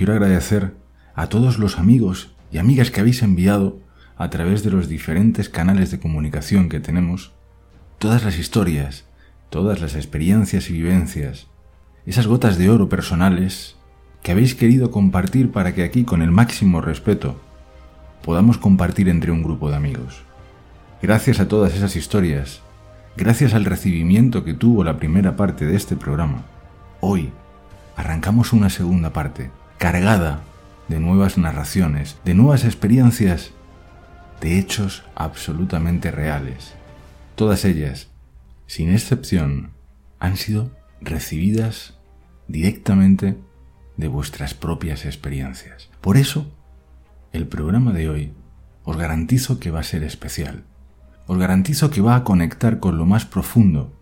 quiero agradecer a todos los amigos y amigas que habéis enviado a través de los diferentes canales de comunicación que tenemos todas las historias, todas las experiencias y vivencias, esas gotas de oro personales que habéis querido compartir para que aquí con el máximo respeto podamos compartir entre un grupo de amigos. Gracias a todas esas historias, gracias al recibimiento que tuvo la primera parte de este programa, hoy arrancamos una segunda parte cargada de nuevas narraciones, de nuevas experiencias, de hechos absolutamente reales. Todas ellas, sin excepción, han sido recibidas directamente de vuestras propias experiencias. Por eso, el programa de hoy os garantizo que va a ser especial. Os garantizo que va a conectar con lo más profundo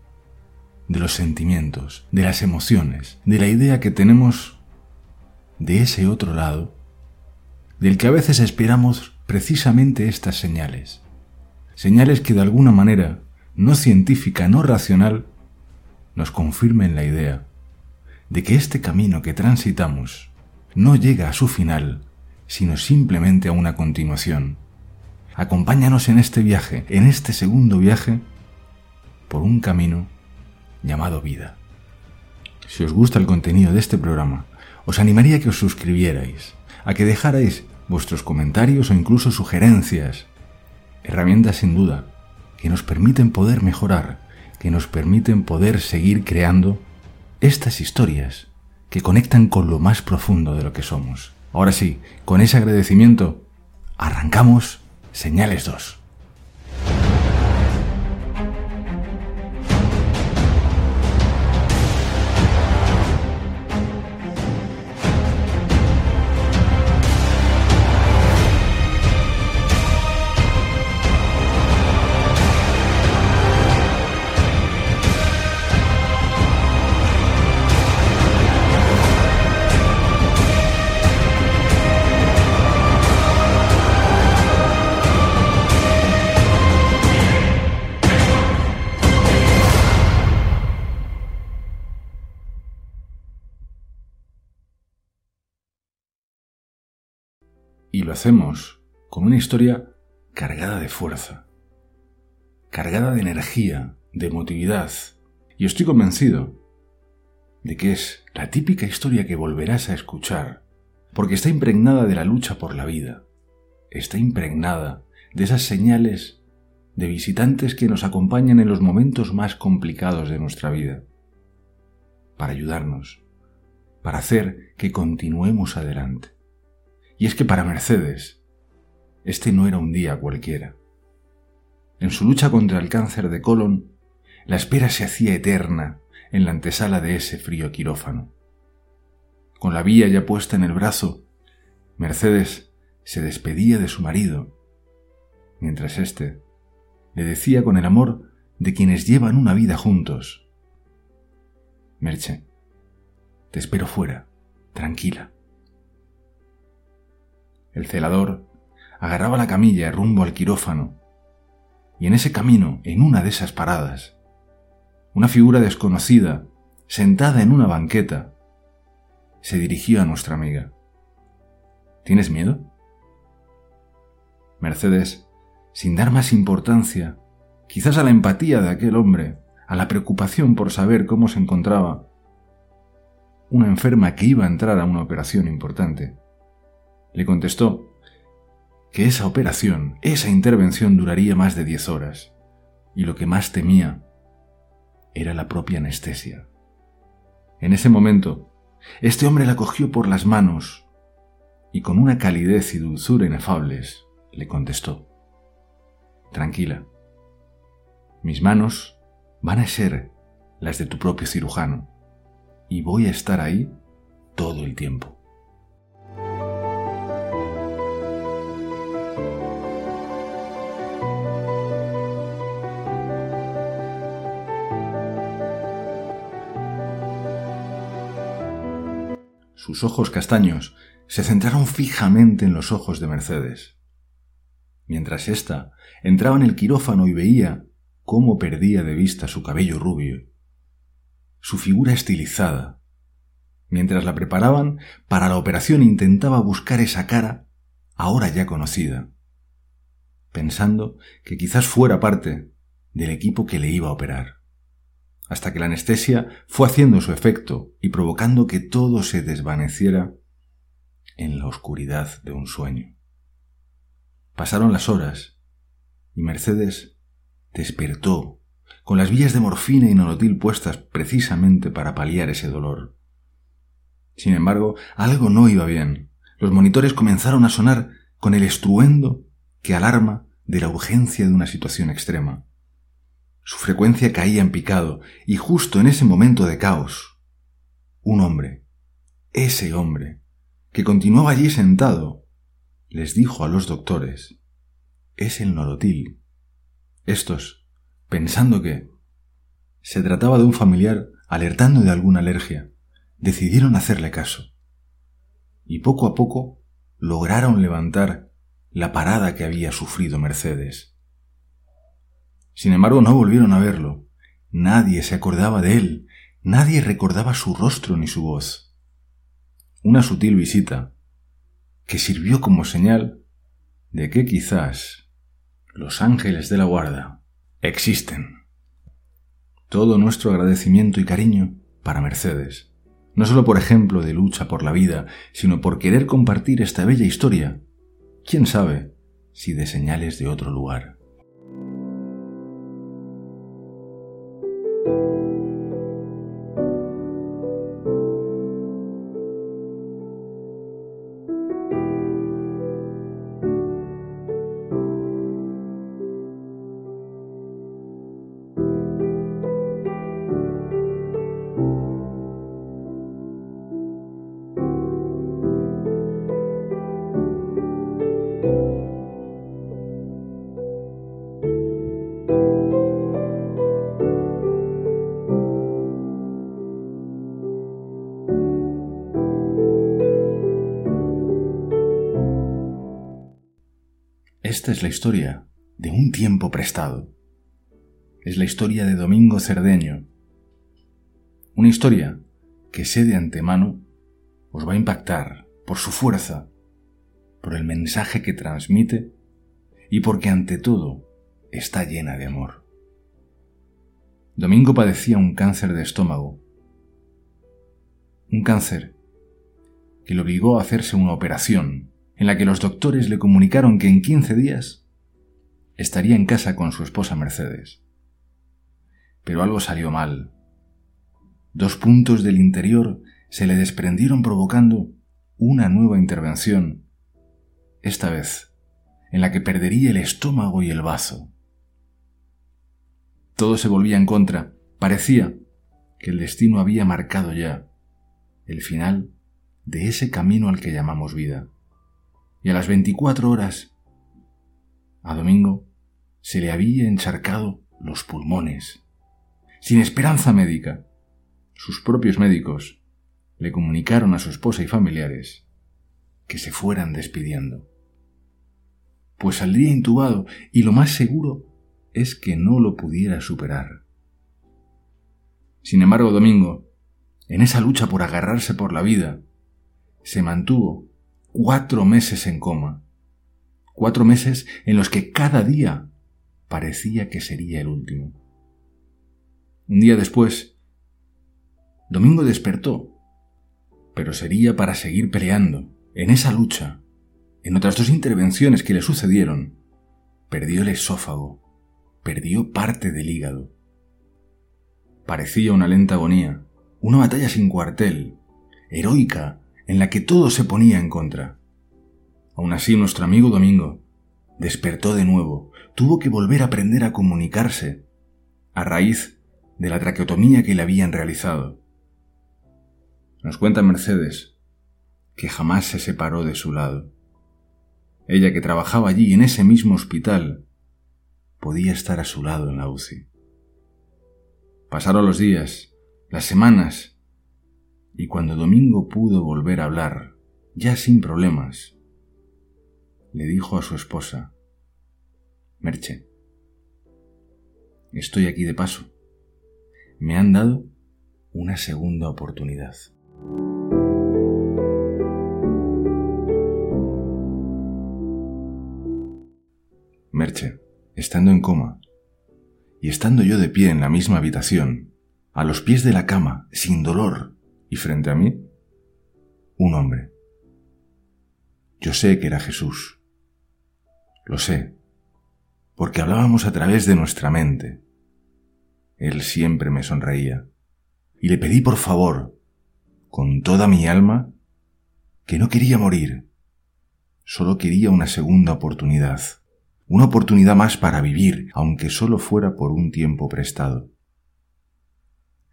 de los sentimientos, de las emociones, de la idea que tenemos de ese otro lado, del que a veces esperamos precisamente estas señales. Señales que de alguna manera, no científica, no racional, nos confirmen la idea de que este camino que transitamos no llega a su final, sino simplemente a una continuación. Acompáñanos en este viaje, en este segundo viaje, por un camino llamado vida. Si os gusta el contenido de este programa, os animaría a que os suscribierais, a que dejarais vuestros comentarios o incluso sugerencias, herramientas sin duda, que nos permiten poder mejorar, que nos permiten poder seguir creando estas historias que conectan con lo más profundo de lo que somos. Ahora sí, con ese agradecimiento, arrancamos Señales 2. Hacemos con una historia cargada de fuerza, cargada de energía, de emotividad. Y estoy convencido de que es la típica historia que volverás a escuchar, porque está impregnada de la lucha por la vida, está impregnada de esas señales de visitantes que nos acompañan en los momentos más complicados de nuestra vida, para ayudarnos, para hacer que continuemos adelante. Y es que para Mercedes, este no era un día cualquiera. En su lucha contra el cáncer de colon, la espera se hacía eterna en la antesala de ese frío quirófano. Con la vía ya puesta en el brazo, Mercedes se despedía de su marido, mientras éste le decía con el amor de quienes llevan una vida juntos. Merche, te espero fuera, tranquila. El celador agarraba la camilla rumbo al quirófano, y en ese camino, en una de esas paradas, una figura desconocida, sentada en una banqueta, se dirigió a nuestra amiga. ¿Tienes miedo? Mercedes, sin dar más importancia, quizás a la empatía de aquel hombre, a la preocupación por saber cómo se encontraba, una enferma que iba a entrar a una operación importante, le contestó que esa operación, esa intervención duraría más de diez horas, y lo que más temía era la propia anestesia. En ese momento, este hombre la cogió por las manos y con una calidez y dulzura inefables le contestó, Tranquila, mis manos van a ser las de tu propio cirujano y voy a estar ahí todo el tiempo. Sus ojos castaños se centraron fijamente en los ojos de Mercedes. Mientras ésta entraba en el quirófano y veía cómo perdía de vista su cabello rubio, su figura estilizada, Mientras la preparaban para la operación intentaba buscar esa cara, ahora ya conocida, pensando que quizás fuera parte del equipo que le iba a operar, hasta que la anestesia fue haciendo su efecto y provocando que todo se desvaneciera en la oscuridad de un sueño. Pasaron las horas y Mercedes despertó con las vías de morfina y nolotil puestas precisamente para paliar ese dolor. Sin embargo, algo no iba bien. Los monitores comenzaron a sonar con el estruendo que alarma de la urgencia de una situación extrema. Su frecuencia caía en picado y justo en ese momento de caos, un hombre, ese hombre, que continuaba allí sentado, les dijo a los doctores, es el norotil. Estos, pensando que se trataba de un familiar alertando de alguna alergia, decidieron hacerle caso. Y poco a poco lograron levantar la parada que había sufrido Mercedes. Sin embargo, no volvieron a verlo. Nadie se acordaba de él, nadie recordaba su rostro ni su voz. Una sutil visita, que sirvió como señal de que quizás los ángeles de la guarda existen. Todo nuestro agradecimiento y cariño para Mercedes, no solo por ejemplo de lucha por la vida, sino por querer compartir esta bella historia, quién sabe si de señales de otro lugar. Esta es la historia de un tiempo prestado. Es la historia de Domingo Cerdeño. Una historia que sé de antemano os va a impactar por su fuerza, por el mensaje que transmite y porque ante todo está llena de amor. Domingo padecía un cáncer de estómago. Un cáncer que le obligó a hacerse una operación en la que los doctores le comunicaron que en 15 días estaría en casa con su esposa Mercedes. Pero algo salió mal. Dos puntos del interior se le desprendieron provocando una nueva intervención, esta vez en la que perdería el estómago y el bazo. Todo se volvía en contra. Parecía que el destino había marcado ya el final de ese camino al que llamamos vida y a las 24 horas a Domingo se le había encharcado los pulmones. Sin esperanza médica, sus propios médicos le comunicaron a su esposa y familiares que se fueran despidiendo. Pues saldría intubado y lo más seguro es que no lo pudiera superar. Sin embargo, Domingo, en esa lucha por agarrarse por la vida, se mantuvo cuatro meses en coma, cuatro meses en los que cada día parecía que sería el último. Un día después, Domingo despertó, pero sería para seguir peleando, en esa lucha, en otras dos intervenciones que le sucedieron, perdió el esófago, perdió parte del hígado. Parecía una lenta agonía, una batalla sin cuartel, heroica en la que todo se ponía en contra. Aún así, nuestro amigo Domingo despertó de nuevo, tuvo que volver a aprender a comunicarse, a raíz de la traqueotomía que le habían realizado. Nos cuenta Mercedes que jamás se separó de su lado. Ella que trabajaba allí en ese mismo hospital podía estar a su lado en la UCI. Pasaron los días, las semanas, y cuando Domingo pudo volver a hablar, ya sin problemas, le dijo a su esposa, Merche, estoy aquí de paso. Me han dado una segunda oportunidad. Merche, estando en coma, y estando yo de pie en la misma habitación, a los pies de la cama, sin dolor, y frente a mí, un hombre. Yo sé que era Jesús. Lo sé, porque hablábamos a través de nuestra mente. Él siempre me sonreía, y le pedí por favor, con toda mi alma, que no quería morir, solo quería una segunda oportunidad, una oportunidad más para vivir, aunque solo fuera por un tiempo prestado.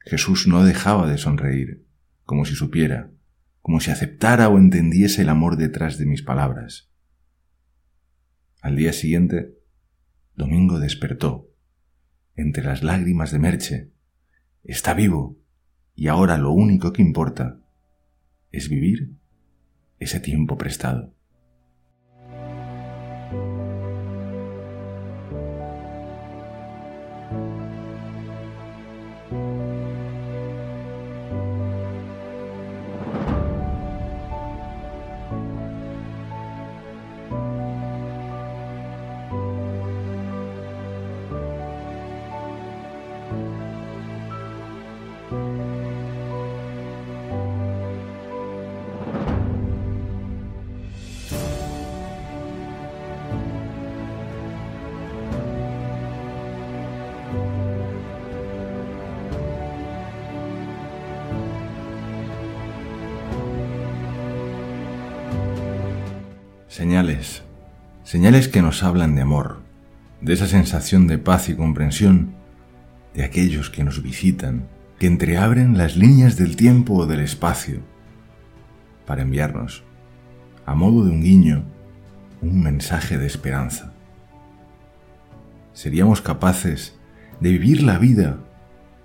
Jesús no dejaba de sonreír, como si supiera, como si aceptara o entendiese el amor detrás de mis palabras. Al día siguiente, Domingo despertó, entre las lágrimas de Merche. Está vivo, y ahora lo único que importa es vivir ese tiempo prestado. Señales, señales que nos hablan de amor, de esa sensación de paz y comprensión de aquellos que nos visitan, que entreabren las líneas del tiempo o del espacio para enviarnos, a modo de un guiño, un mensaje de esperanza. ¿Seríamos capaces de vivir la vida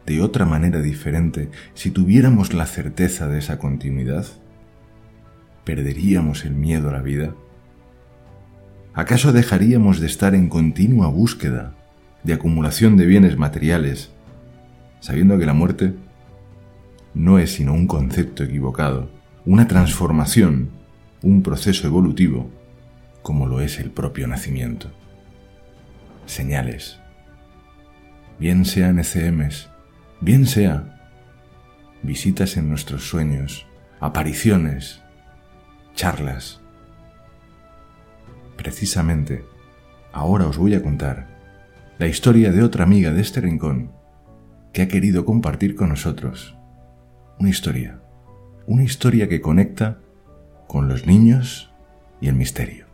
de otra manera diferente si tuviéramos la certeza de esa continuidad? ¿Perderíamos el miedo a la vida? ¿Acaso dejaríamos de estar en continua búsqueda de acumulación de bienes materiales, sabiendo que la muerte no es sino un concepto equivocado, una transformación, un proceso evolutivo, como lo es el propio nacimiento? Señales. Bien sean ECMs, bien sea visitas en nuestros sueños, apariciones, charlas, Precisamente, ahora os voy a contar la historia de otra amiga de este rincón que ha querido compartir con nosotros una historia, una historia que conecta con los niños y el misterio.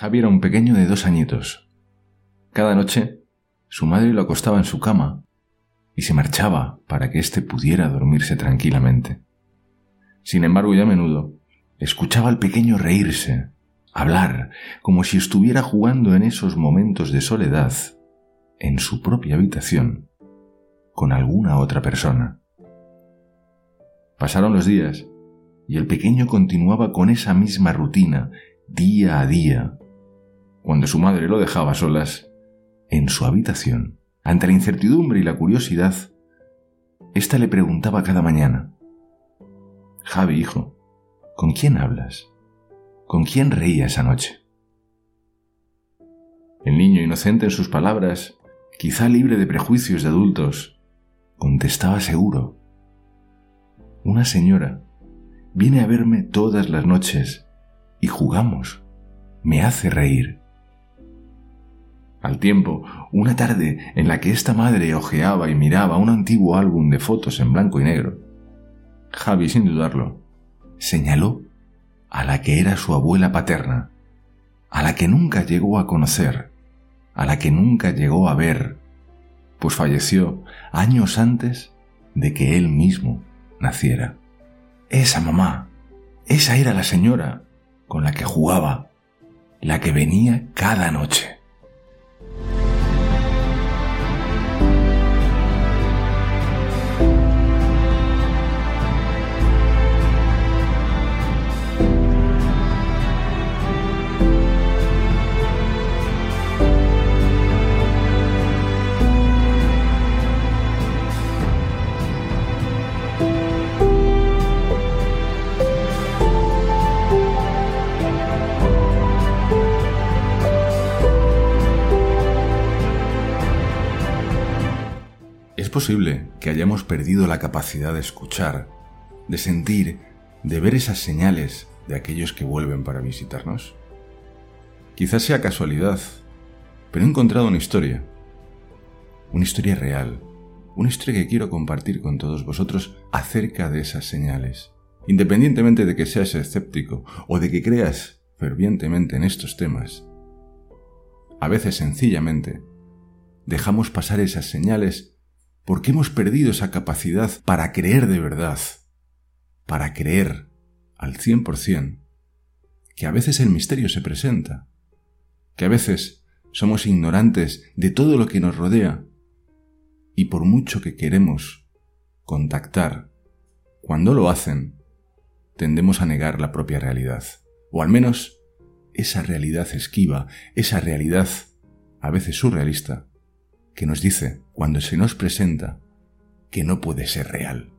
Javi era un pequeño de dos añitos. Cada noche, su madre lo acostaba en su cama y se marchaba para que éste pudiera dormirse tranquilamente. Sin embargo, y a menudo, escuchaba al pequeño reírse, hablar, como si estuviera jugando en esos momentos de soledad, en su propia habitación, con alguna otra persona. Pasaron los días, y el pequeño continuaba con esa misma rutina, día a día, cuando su madre lo dejaba solas, en su habitación, ante la incertidumbre y la curiosidad, ésta le preguntaba cada mañana, Javi, hijo, ¿con quién hablas? ¿Con quién reía esa noche? El niño, inocente en sus palabras, quizá libre de prejuicios de adultos, contestaba seguro. Una señora viene a verme todas las noches y jugamos. Me hace reír. Al tiempo, una tarde en la que esta madre hojeaba y miraba un antiguo álbum de fotos en blanco y negro, Javi, sin dudarlo, señaló a la que era su abuela paterna, a la que nunca llegó a conocer, a la que nunca llegó a ver, pues falleció años antes de que él mismo naciera. Esa mamá, esa era la señora con la que jugaba, la que venía cada noche. Posible que hayamos perdido la capacidad de escuchar, de sentir, de ver esas señales de aquellos que vuelven para visitarnos? Quizás sea casualidad, pero he encontrado una historia, una historia real, una historia que quiero compartir con todos vosotros acerca de esas señales. Independientemente de que seas escéptico o de que creas fervientemente en estos temas, a veces sencillamente dejamos pasar esas señales porque hemos perdido esa capacidad para creer de verdad, para creer al 100% que a veces el misterio se presenta, que a veces somos ignorantes de todo lo que nos rodea y por mucho que queremos contactar, cuando lo hacen, tendemos a negar la propia realidad, o al menos esa realidad esquiva, esa realidad a veces surrealista, que nos dice, cuando se nos presenta, que no puede ser real.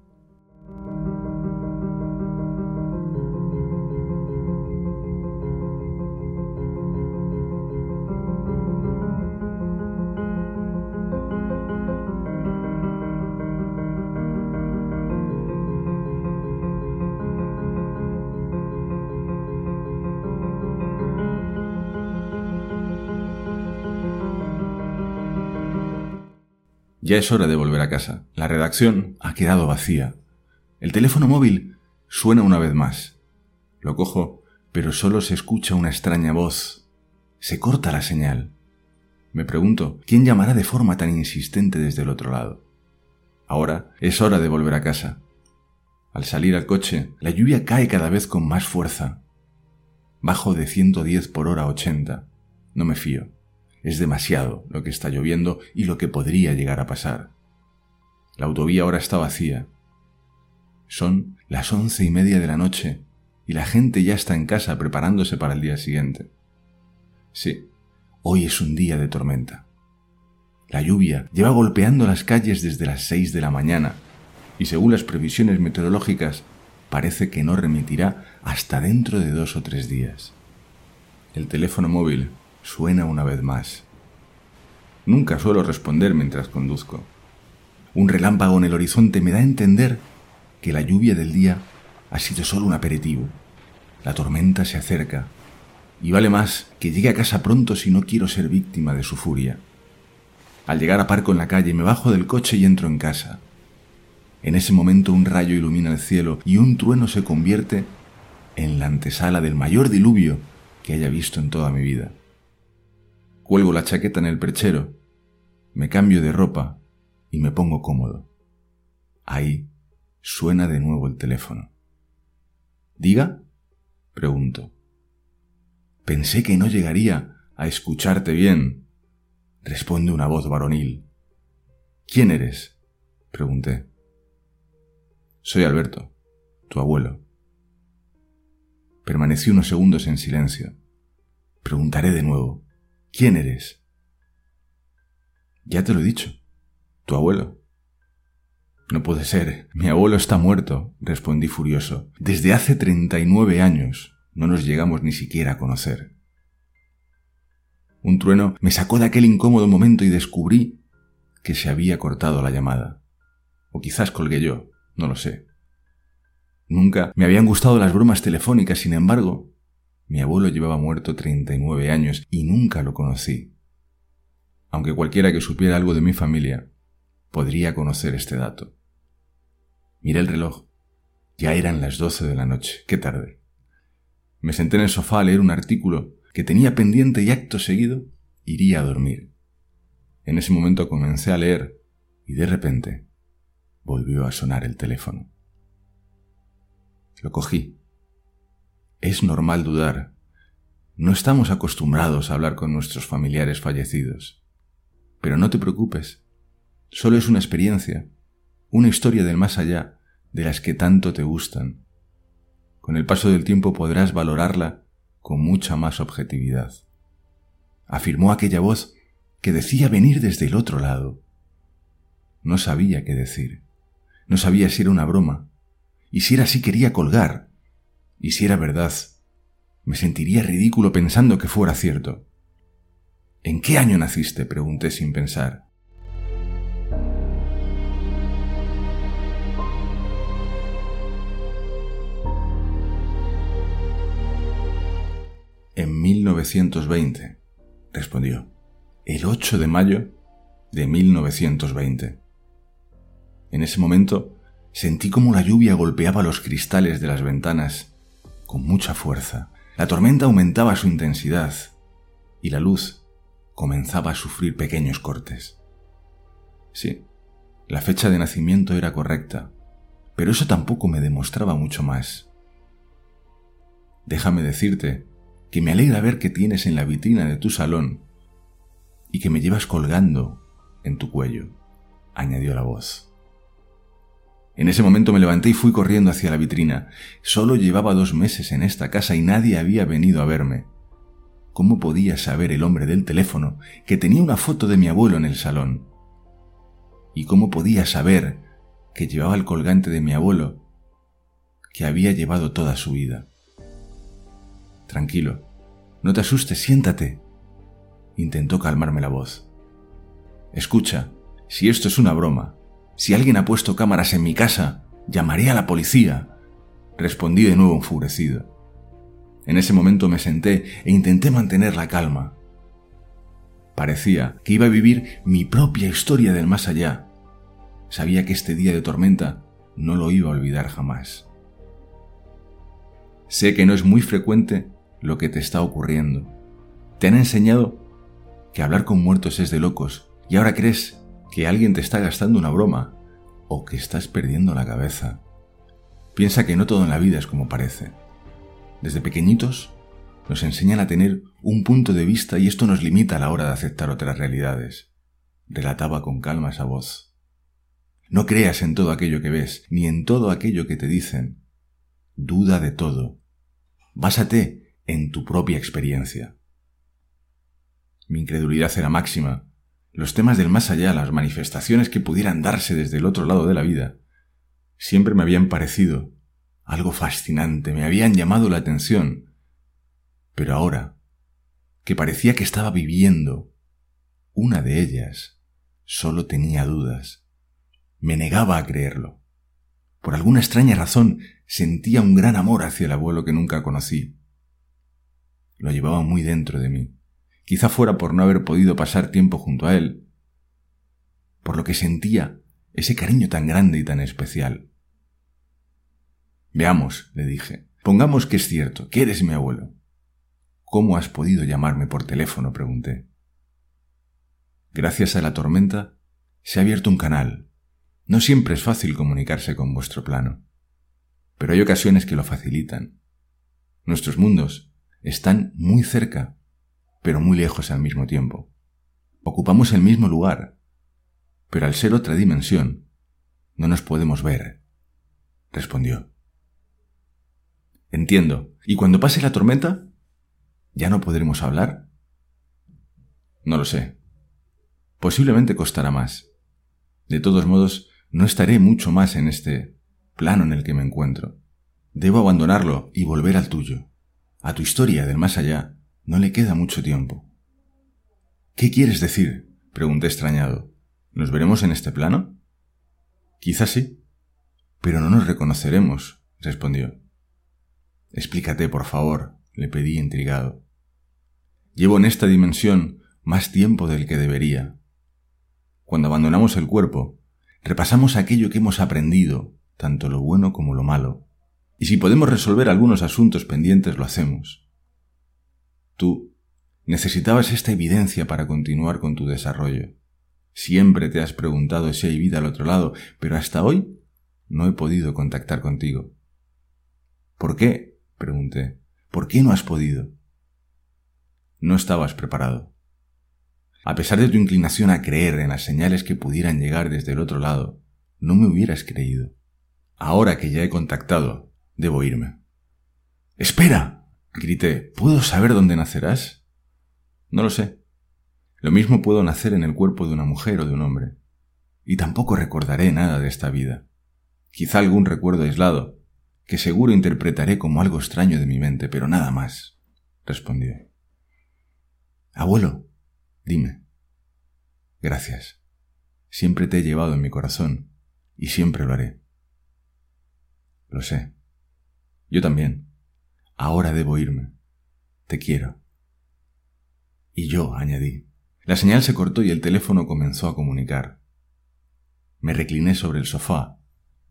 Ya es hora de volver a casa. La redacción ha quedado vacía. El teléfono móvil suena una vez más. Lo cojo, pero solo se escucha una extraña voz. Se corta la señal. Me pregunto, ¿quién llamará de forma tan insistente desde el otro lado? Ahora es hora de volver a casa. Al salir al coche, la lluvia cae cada vez con más fuerza. Bajo de 110 por hora a 80. No me fío. Es demasiado lo que está lloviendo y lo que podría llegar a pasar. La autovía ahora está vacía. Son las once y media de la noche y la gente ya está en casa preparándose para el día siguiente. Sí, hoy es un día de tormenta. La lluvia lleva golpeando las calles desde las seis de la mañana y según las previsiones meteorológicas parece que no remitirá hasta dentro de dos o tres días. El teléfono móvil suena una vez más. Nunca suelo responder mientras conduzco. Un relámpago en el horizonte me da a entender que la lluvia del día ha sido solo un aperitivo. La tormenta se acerca y vale más que llegue a casa pronto si no quiero ser víctima de su furia. Al llegar a parco en la calle me bajo del coche y entro en casa. En ese momento un rayo ilumina el cielo y un trueno se convierte en la antesala del mayor diluvio que haya visto en toda mi vida. Cuelgo la chaqueta en el perchero, me cambio de ropa y me pongo cómodo. Ahí suena de nuevo el teléfono. ¿Diga? pregunto. Pensé que no llegaría a escucharte bien, responde una voz varonil. ¿Quién eres? pregunté. Soy Alberto, tu abuelo. Permanecí unos segundos en silencio. Preguntaré de nuevo. ¿Quién eres? Ya te lo he dicho. Tu abuelo. No puede ser. Mi abuelo está muerto, respondí furioso. Desde hace treinta y nueve años no nos llegamos ni siquiera a conocer. Un trueno me sacó de aquel incómodo momento y descubrí que se había cortado la llamada. O quizás colgué yo, no lo sé. Nunca me habían gustado las bromas telefónicas, sin embargo, mi abuelo llevaba muerto 39 años y nunca lo conocí. Aunque cualquiera que supiera algo de mi familia podría conocer este dato. Miré el reloj. Ya eran las 12 de la noche. Qué tarde. Me senté en el sofá a leer un artículo que tenía pendiente y acto seguido iría a dormir. En ese momento comencé a leer y de repente volvió a sonar el teléfono. Lo cogí es normal dudar. No estamos acostumbrados a hablar con nuestros familiares fallecidos. Pero no te preocupes. Solo es una experiencia, una historia del más allá, de las que tanto te gustan. Con el paso del tiempo podrás valorarla con mucha más objetividad. Afirmó aquella voz que decía venir desde el otro lado. No sabía qué decir. No sabía si era una broma. Y si era así quería colgar, y si era verdad, me sentiría ridículo pensando que fuera cierto. ¿En qué año naciste? pregunté sin pensar. En 1920, respondió. El 8 de mayo de 1920. En ese momento sentí como la lluvia golpeaba los cristales de las ventanas con mucha fuerza. La tormenta aumentaba su intensidad y la luz comenzaba a sufrir pequeños cortes. Sí, la fecha de nacimiento era correcta, pero eso tampoco me demostraba mucho más. Déjame decirte que me alegra ver que tienes en la vitrina de tu salón y que me llevas colgando en tu cuello, añadió la voz. En ese momento me levanté y fui corriendo hacia la vitrina. Solo llevaba dos meses en esta casa y nadie había venido a verme. ¿Cómo podía saber el hombre del teléfono que tenía una foto de mi abuelo en el salón? ¿Y cómo podía saber que llevaba el colgante de mi abuelo que había llevado toda su vida? Tranquilo, no te asustes, siéntate. Intentó calmarme la voz. Escucha, si esto es una broma, si alguien ha puesto cámaras en mi casa, llamaré a la policía. Respondí de nuevo enfurecido. En ese momento me senté e intenté mantener la calma. Parecía que iba a vivir mi propia historia del más allá. Sabía que este día de tormenta no lo iba a olvidar jamás. Sé que no es muy frecuente lo que te está ocurriendo. Te han enseñado que hablar con muertos es de locos y ahora crees que alguien te está gastando una broma o que estás perdiendo la cabeza. Piensa que no todo en la vida es como parece. Desde pequeñitos nos enseñan a tener un punto de vista y esto nos limita a la hora de aceptar otras realidades. Relataba con calma esa voz. No creas en todo aquello que ves, ni en todo aquello que te dicen. Duda de todo. Básate en tu propia experiencia. Mi incredulidad era máxima. Los temas del más allá, las manifestaciones que pudieran darse desde el otro lado de la vida, siempre me habían parecido algo fascinante, me habían llamado la atención. Pero ahora, que parecía que estaba viviendo una de ellas, solo tenía dudas. Me negaba a creerlo. Por alguna extraña razón sentía un gran amor hacia el abuelo que nunca conocí. Lo llevaba muy dentro de mí quizá fuera por no haber podido pasar tiempo junto a él, por lo que sentía ese cariño tan grande y tan especial. Veamos, le dije, pongamos que es cierto, que eres mi abuelo. ¿Cómo has podido llamarme por teléfono? pregunté. Gracias a la tormenta se ha abierto un canal. No siempre es fácil comunicarse con vuestro plano, pero hay ocasiones que lo facilitan. Nuestros mundos están muy cerca pero muy lejos al mismo tiempo. Ocupamos el mismo lugar, pero al ser otra dimensión, no nos podemos ver, respondió. Entiendo. ¿Y cuando pase la tormenta? ¿Ya no podremos hablar? No lo sé. Posiblemente costará más. De todos modos, no estaré mucho más en este plano en el que me encuentro. Debo abandonarlo y volver al tuyo, a tu historia del más allá, no le queda mucho tiempo. ¿Qué quieres decir? pregunté extrañado. ¿Nos veremos en este plano? Quizás sí, pero no nos reconoceremos, respondió. Explícate, por favor, le pedí intrigado. Llevo en esta dimensión más tiempo del que debería. Cuando abandonamos el cuerpo, repasamos aquello que hemos aprendido, tanto lo bueno como lo malo, y si podemos resolver algunos asuntos pendientes lo hacemos. Tú necesitabas esta evidencia para continuar con tu desarrollo. Siempre te has preguntado si hay vida al otro lado, pero hasta hoy no he podido contactar contigo. ¿Por qué? pregunté. ¿Por qué no has podido? No estabas preparado. A pesar de tu inclinación a creer en las señales que pudieran llegar desde el otro lado, no me hubieras creído. Ahora que ya he contactado, debo irme. ¡Espera! Grité, ¿puedo saber dónde nacerás? No lo sé. Lo mismo puedo nacer en el cuerpo de una mujer o de un hombre. Y tampoco recordaré nada de esta vida. Quizá algún recuerdo aislado, que seguro interpretaré como algo extraño de mi mente, pero nada más, respondió. Abuelo, dime. Gracias. Siempre te he llevado en mi corazón, y siempre lo haré. Lo sé. Yo también. Ahora debo irme. te quiero. Y yo, añadí. La señal se cortó y el teléfono comenzó a comunicar. Me recliné sobre el sofá,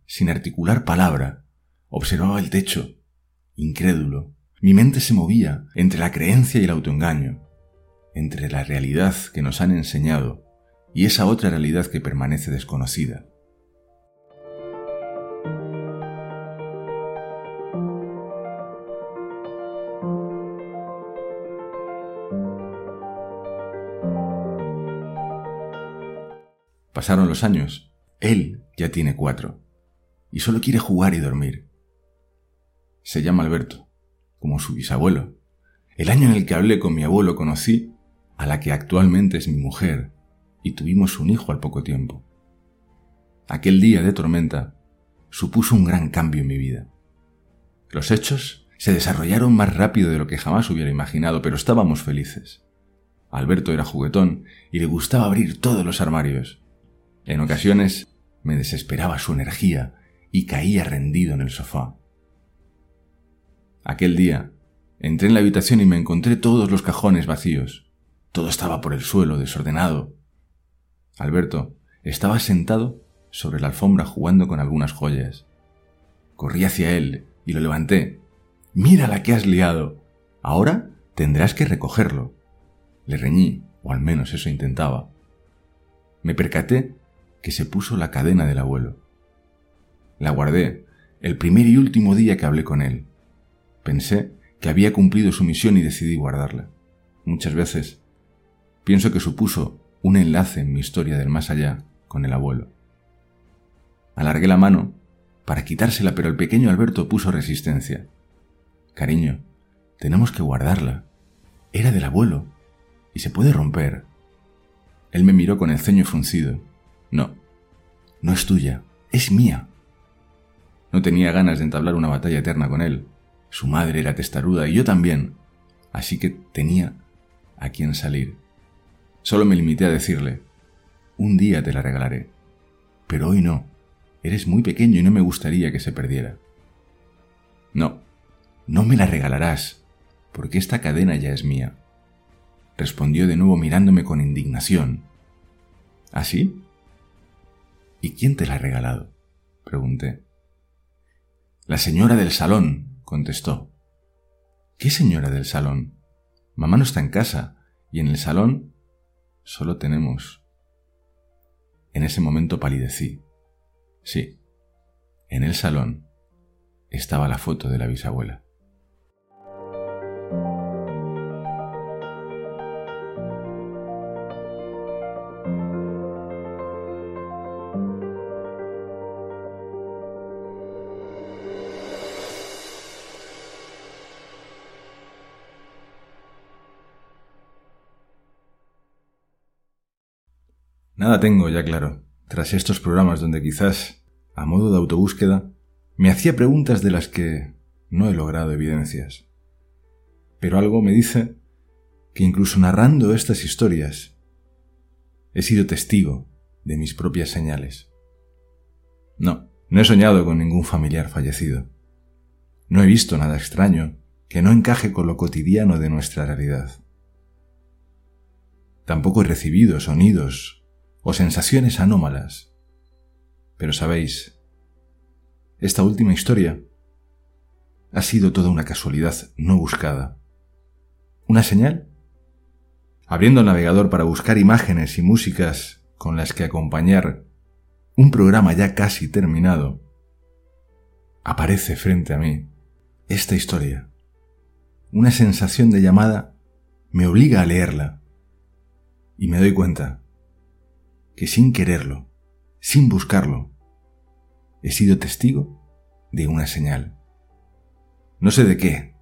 sin articular palabra, observaba el techo, incrédulo. Mi mente se movía entre la creencia y el autoengaño, entre la realidad que nos han enseñado y esa otra realidad que permanece desconocida. Pasaron los años. Él ya tiene cuatro. Y solo quiere jugar y dormir. Se llama Alberto, como su bisabuelo. El año en el que hablé con mi abuelo conocí a la que actualmente es mi mujer y tuvimos un hijo al poco tiempo. Aquel día de tormenta supuso un gran cambio en mi vida. Los hechos se desarrollaron más rápido de lo que jamás hubiera imaginado, pero estábamos felices. Alberto era juguetón y le gustaba abrir todos los armarios. En ocasiones me desesperaba su energía y caía rendido en el sofá. Aquel día entré en la habitación y me encontré todos los cajones vacíos. Todo estaba por el suelo, desordenado. Alberto estaba sentado sobre la alfombra jugando con algunas joyas. Corrí hacia él y lo levanté. Mira la que has liado. Ahora tendrás que recogerlo. Le reñí, o al menos eso intentaba. Me percaté que se puso la cadena del abuelo. La guardé el primer y último día que hablé con él. Pensé que había cumplido su misión y decidí guardarla. Muchas veces pienso que supuso un enlace en mi historia del más allá con el abuelo. Alargué la mano para quitársela, pero el pequeño Alberto puso resistencia. Cariño, tenemos que guardarla. Era del abuelo y se puede romper. Él me miró con el ceño fruncido. No, no es tuya, es mía. No tenía ganas de entablar una batalla eterna con él. Su madre era testaruda y yo también, así que tenía a quien salir. Solo me limité a decirle, un día te la regalaré, pero hoy no. Eres muy pequeño y no me gustaría que se perdiera. No, no me la regalarás, porque esta cadena ya es mía. Respondió de nuevo mirándome con indignación. ¿Así? ¿Ah, ¿Y quién te la ha regalado? pregunté. La señora del salón, contestó. ¿Qué señora del salón? Mamá no está en casa, y en el salón solo tenemos... En ese momento palidecí. Sí, en el salón estaba la foto de la bisabuela. Tengo ya claro, tras estos programas donde quizás, a modo de autobúsqueda, me hacía preguntas de las que no he logrado evidencias. Pero algo me dice que incluso narrando estas historias, he sido testigo de mis propias señales. No, no he soñado con ningún familiar fallecido. No he visto nada extraño que no encaje con lo cotidiano de nuestra realidad. Tampoco he recibido sonidos o sensaciones anómalas. Pero sabéis, esta última historia ha sido toda una casualidad no buscada. ¿Una señal? Abriendo el navegador para buscar imágenes y músicas con las que acompañar un programa ya casi terminado, aparece frente a mí esta historia. Una sensación de llamada me obliga a leerla y me doy cuenta que sin quererlo, sin buscarlo, he sido testigo de una señal. No sé de qué,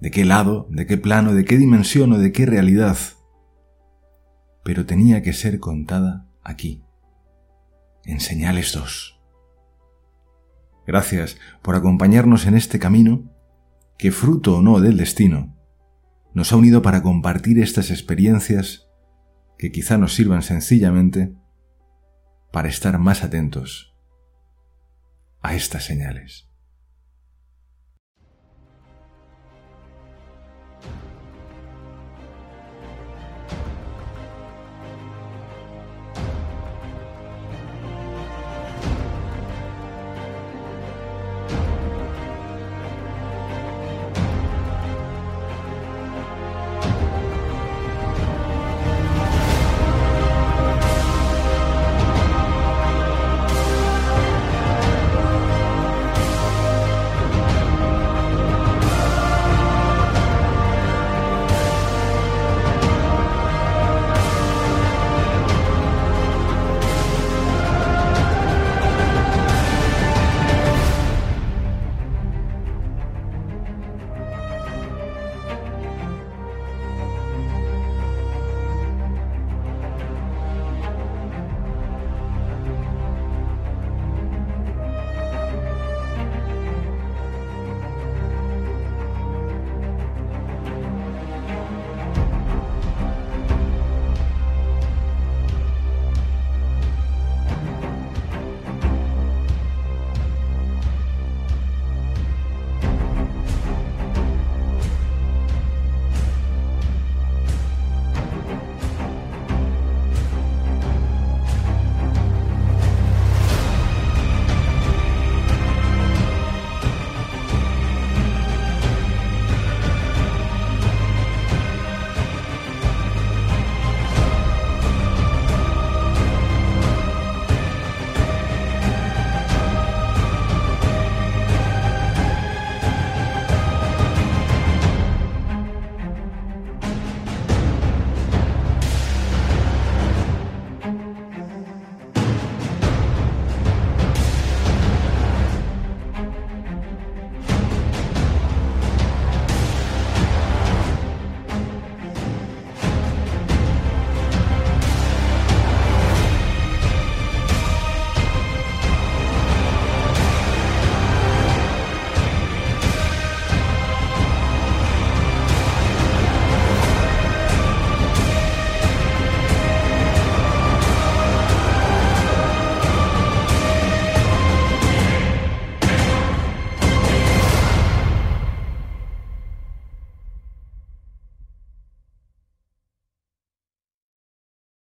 de qué lado, de qué plano, de qué dimensión o de qué realidad, pero tenía que ser contada aquí, en señales dos. Gracias por acompañarnos en este camino que, fruto o no del destino, nos ha unido para compartir estas experiencias que quizá nos sirvan sencillamente para estar más atentos a estas señales.